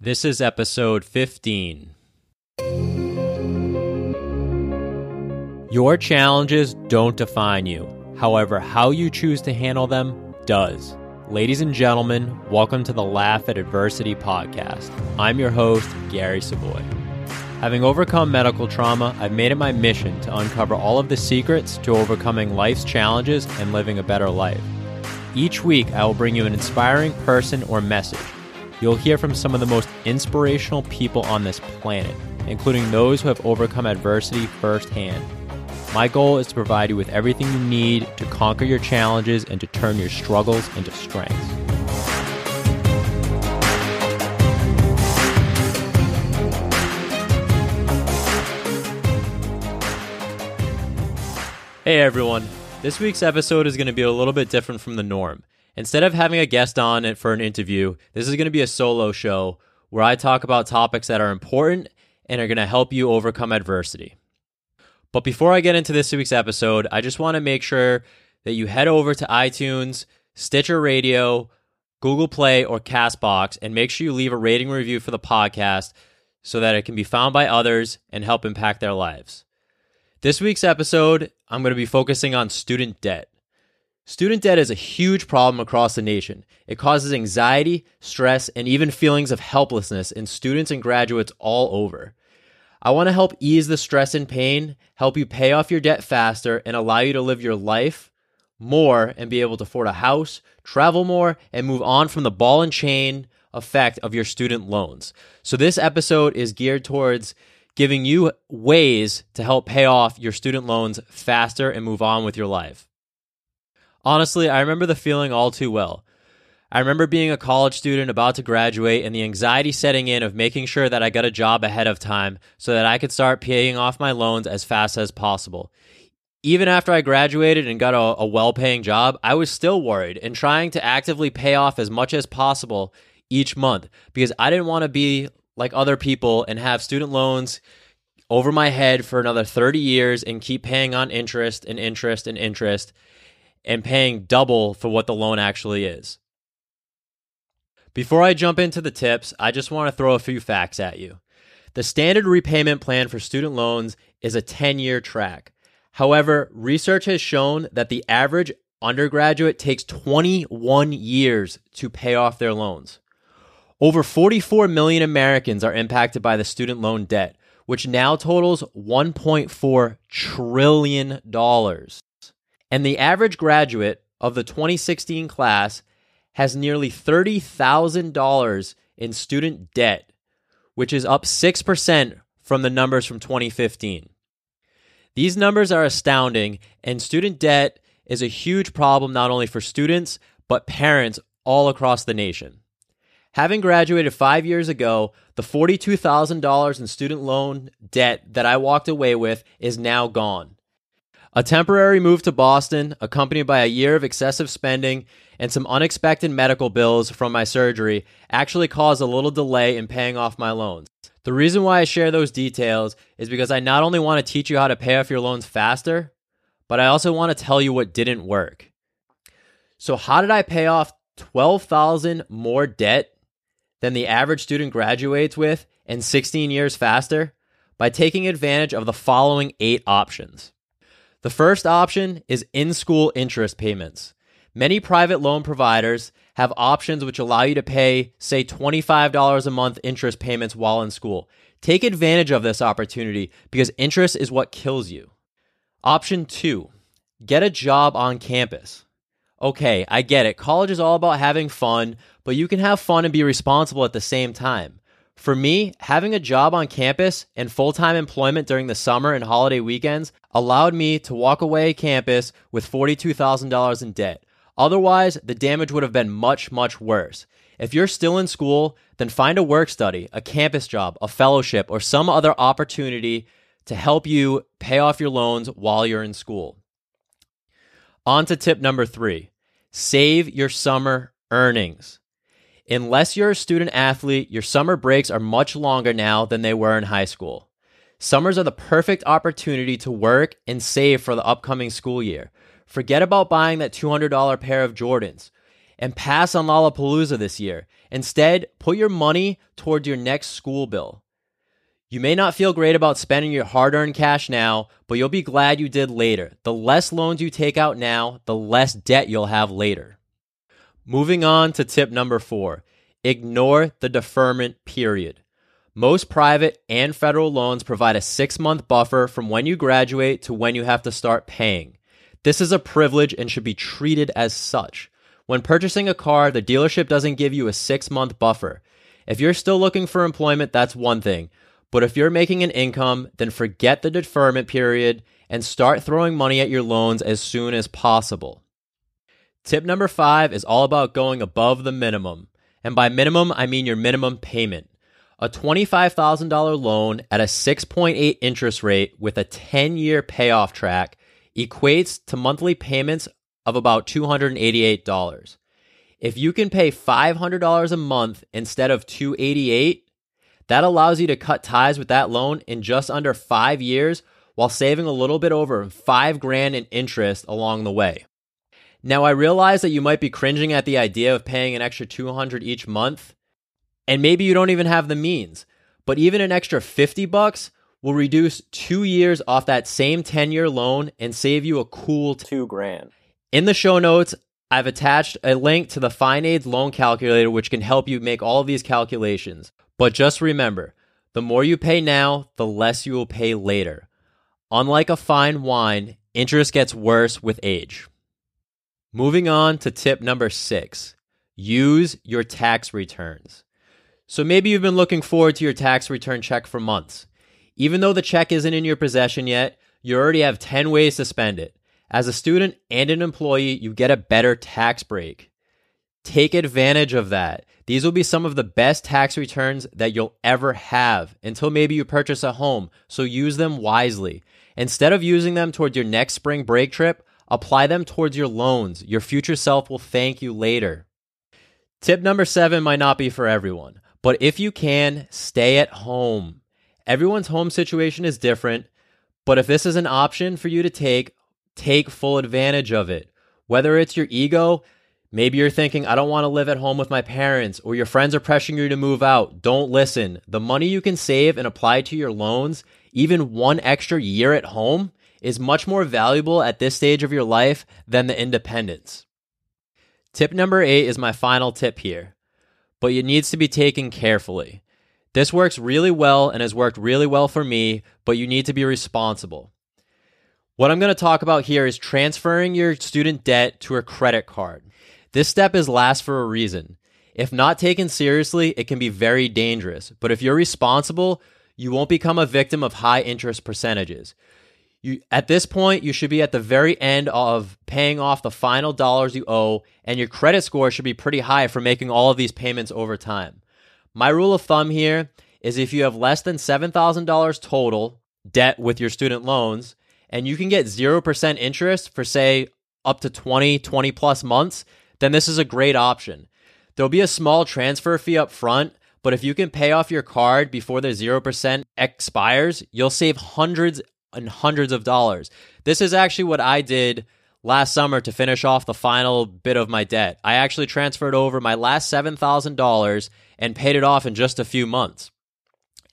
This is episode 15. Your challenges don't define you. However, how you choose to handle them does. Ladies and gentlemen, welcome to the Laugh at Adversity podcast. I'm your host, Gary Savoy. Having overcome medical trauma, I've made it my mission to uncover all of the secrets to overcoming life's challenges and living a better life. Each week, I will bring you an inspiring person or message. You'll hear from some of the most inspirational people on this planet, including those who have overcome adversity firsthand. My goal is to provide you with everything you need to conquer your challenges and to turn your struggles into strengths. Hey everyone, this week's episode is going to be a little bit different from the norm. Instead of having a guest on for an interview, this is going to be a solo show where I talk about topics that are important and are going to help you overcome adversity. But before I get into this week's episode, I just want to make sure that you head over to iTunes, Stitcher Radio, Google Play, or Castbox and make sure you leave a rating review for the podcast so that it can be found by others and help impact their lives. This week's episode, I'm going to be focusing on student debt. Student debt is a huge problem across the nation. It causes anxiety, stress, and even feelings of helplessness in students and graduates all over. I want to help ease the stress and pain, help you pay off your debt faster, and allow you to live your life more and be able to afford a house, travel more, and move on from the ball and chain effect of your student loans. So, this episode is geared towards giving you ways to help pay off your student loans faster and move on with your life. Honestly, I remember the feeling all too well. I remember being a college student about to graduate and the anxiety setting in of making sure that I got a job ahead of time so that I could start paying off my loans as fast as possible. Even after I graduated and got a, a well paying job, I was still worried and trying to actively pay off as much as possible each month because I didn't want to be like other people and have student loans over my head for another 30 years and keep paying on interest and interest and interest and paying double for what the loan actually is. Before I jump into the tips, I just want to throw a few facts at you. The standard repayment plan for student loans is a 10 year track. However, research has shown that the average undergraduate takes 21 years to pay off their loans. Over 44 million Americans are impacted by the student loan debt, which now totals $1.4 trillion. And the average graduate of the 2016 class has nearly $30,000 in student debt, which is up 6% from the numbers from 2015. These numbers are astounding, and student debt is a huge problem not only for students, but parents all across the nation. Having graduated five years ago, the $42,000 in student loan debt that I walked away with is now gone. A temporary move to Boston, accompanied by a year of excessive spending and some unexpected medical bills from my surgery, actually caused a little delay in paying off my loans. The reason why I share those details is because I not only want to teach you how to pay off your loans faster, but I also want to tell you what didn't work. So, how did I pay off 12,000 more debt than the average student graduates with in 16 years faster? By taking advantage of the following eight options. The first option is in school interest payments. Many private loan providers have options which allow you to pay, say, $25 a month interest payments while in school. Take advantage of this opportunity because interest is what kills you. Option two, get a job on campus. Okay, I get it. College is all about having fun, but you can have fun and be responsible at the same time. For me, having a job on campus and full time employment during the summer and holiday weekends allowed me to walk away campus with $42,000 in debt. Otherwise, the damage would have been much, much worse. If you're still in school, then find a work study, a campus job, a fellowship, or some other opportunity to help you pay off your loans while you're in school. On to tip number three save your summer earnings. Unless you're a student athlete, your summer breaks are much longer now than they were in high school. Summers are the perfect opportunity to work and save for the upcoming school year. Forget about buying that $200 pair of Jordans and pass on Lollapalooza this year Instead, put your money toward your next school bill. You may not feel great about spending your hard earned cash now, but you'll be glad you did later. The less loans you take out now, the less debt you'll have later. Moving on to tip number four ignore the deferment period. Most private and federal loans provide a six month buffer from when you graduate to when you have to start paying. This is a privilege and should be treated as such. When purchasing a car, the dealership doesn't give you a six month buffer. If you're still looking for employment, that's one thing. But if you're making an income, then forget the deferment period and start throwing money at your loans as soon as possible. Tip number five is all about going above the minimum. And by minimum, I mean your minimum payment. A $25,000 loan at a 6.8 interest rate with a 10 year payoff track equates to monthly payments of about $288. If you can pay $500 a month instead of 288, that allows you to cut ties with that loan in just under 5 years while saving a little bit over 5 grand in interest along the way. Now I realize that you might be cringing at the idea of paying an extra 200 each month, and maybe you don't even have the means. But even an extra 50 bucks will reduce 2 years off that same 10-year loan and save you a cool 2 grand. In the show notes, I've attached a link to the FinAid's loan calculator which can help you make all of these calculations. But just remember, the more you pay now, the less you will pay later. Unlike a fine wine, interest gets worse with age. Moving on to tip number six use your tax returns. So maybe you've been looking forward to your tax return check for months. Even though the check isn't in your possession yet, you already have 10 ways to spend it. As a student and an employee, you get a better tax break. Take advantage of that. These will be some of the best tax returns that you'll ever have until maybe you purchase a home, so use them wisely. Instead of using them towards your next spring break trip, apply them towards your loans. Your future self will thank you later. Tip number seven might not be for everyone, but if you can, stay at home. Everyone's home situation is different, but if this is an option for you to take, take full advantage of it. Whether it's your ego, Maybe you're thinking, I don't want to live at home with my parents, or your friends are pressuring you to move out. Don't listen. The money you can save and apply to your loans, even one extra year at home, is much more valuable at this stage of your life than the independence. Tip number eight is my final tip here, but it needs to be taken carefully. This works really well and has worked really well for me, but you need to be responsible. What I'm going to talk about here is transferring your student debt to a credit card. This step is last for a reason. If not taken seriously, it can be very dangerous. But if you're responsible, you won't become a victim of high interest percentages. You, at this point, you should be at the very end of paying off the final dollars you owe, and your credit score should be pretty high for making all of these payments over time. My rule of thumb here is if you have less than $7,000 total debt with your student loans, and you can get 0% interest for, say, up to 20, 20 plus months, then this is a great option. There'll be a small transfer fee up front, but if you can pay off your card before the 0% expires, you'll save hundreds and hundreds of dollars. This is actually what I did last summer to finish off the final bit of my debt. I actually transferred over my last $7,000 and paid it off in just a few months.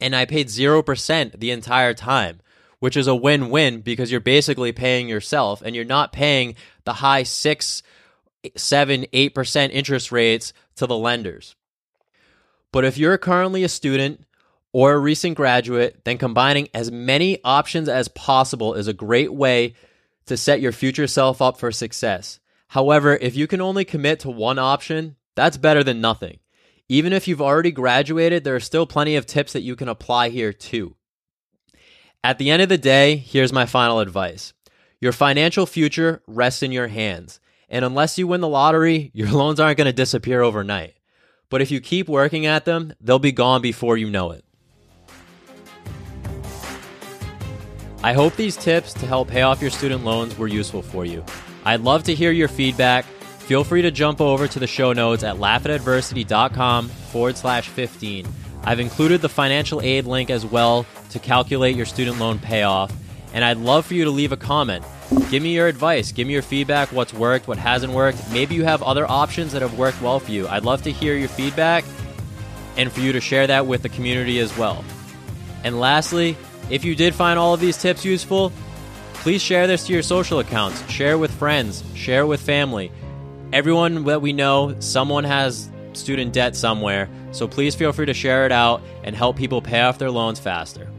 And I paid 0% the entire time, which is a win win because you're basically paying yourself and you're not paying the high six seven, eight percent interest rates to the lenders. But if you're currently a student or a recent graduate, then combining as many options as possible is a great way to set your future self up for success. However, if you can only commit to one option, that's better than nothing. Even if you've already graduated, there are still plenty of tips that you can apply here too. At the end of the day, here's my final advice your financial future rests in your hands. And unless you win the lottery, your loans aren't going to disappear overnight. But if you keep working at them, they'll be gone before you know it. I hope these tips to help pay off your student loans were useful for you. I'd love to hear your feedback. Feel free to jump over to the show notes at laughatadversity.com forward slash 15. I've included the financial aid link as well to calculate your student loan payoff. And I'd love for you to leave a comment. Give me your advice. Give me your feedback. What's worked, what hasn't worked. Maybe you have other options that have worked well for you. I'd love to hear your feedback. and for you to share that with the community as well. And lastly, if you did find all of these tips useful, please share this to your social accounts, share with friends, share with family. Everyone that we know, someone has student debt somewhere, so please feel free to share it out and help people pay off their loans faster.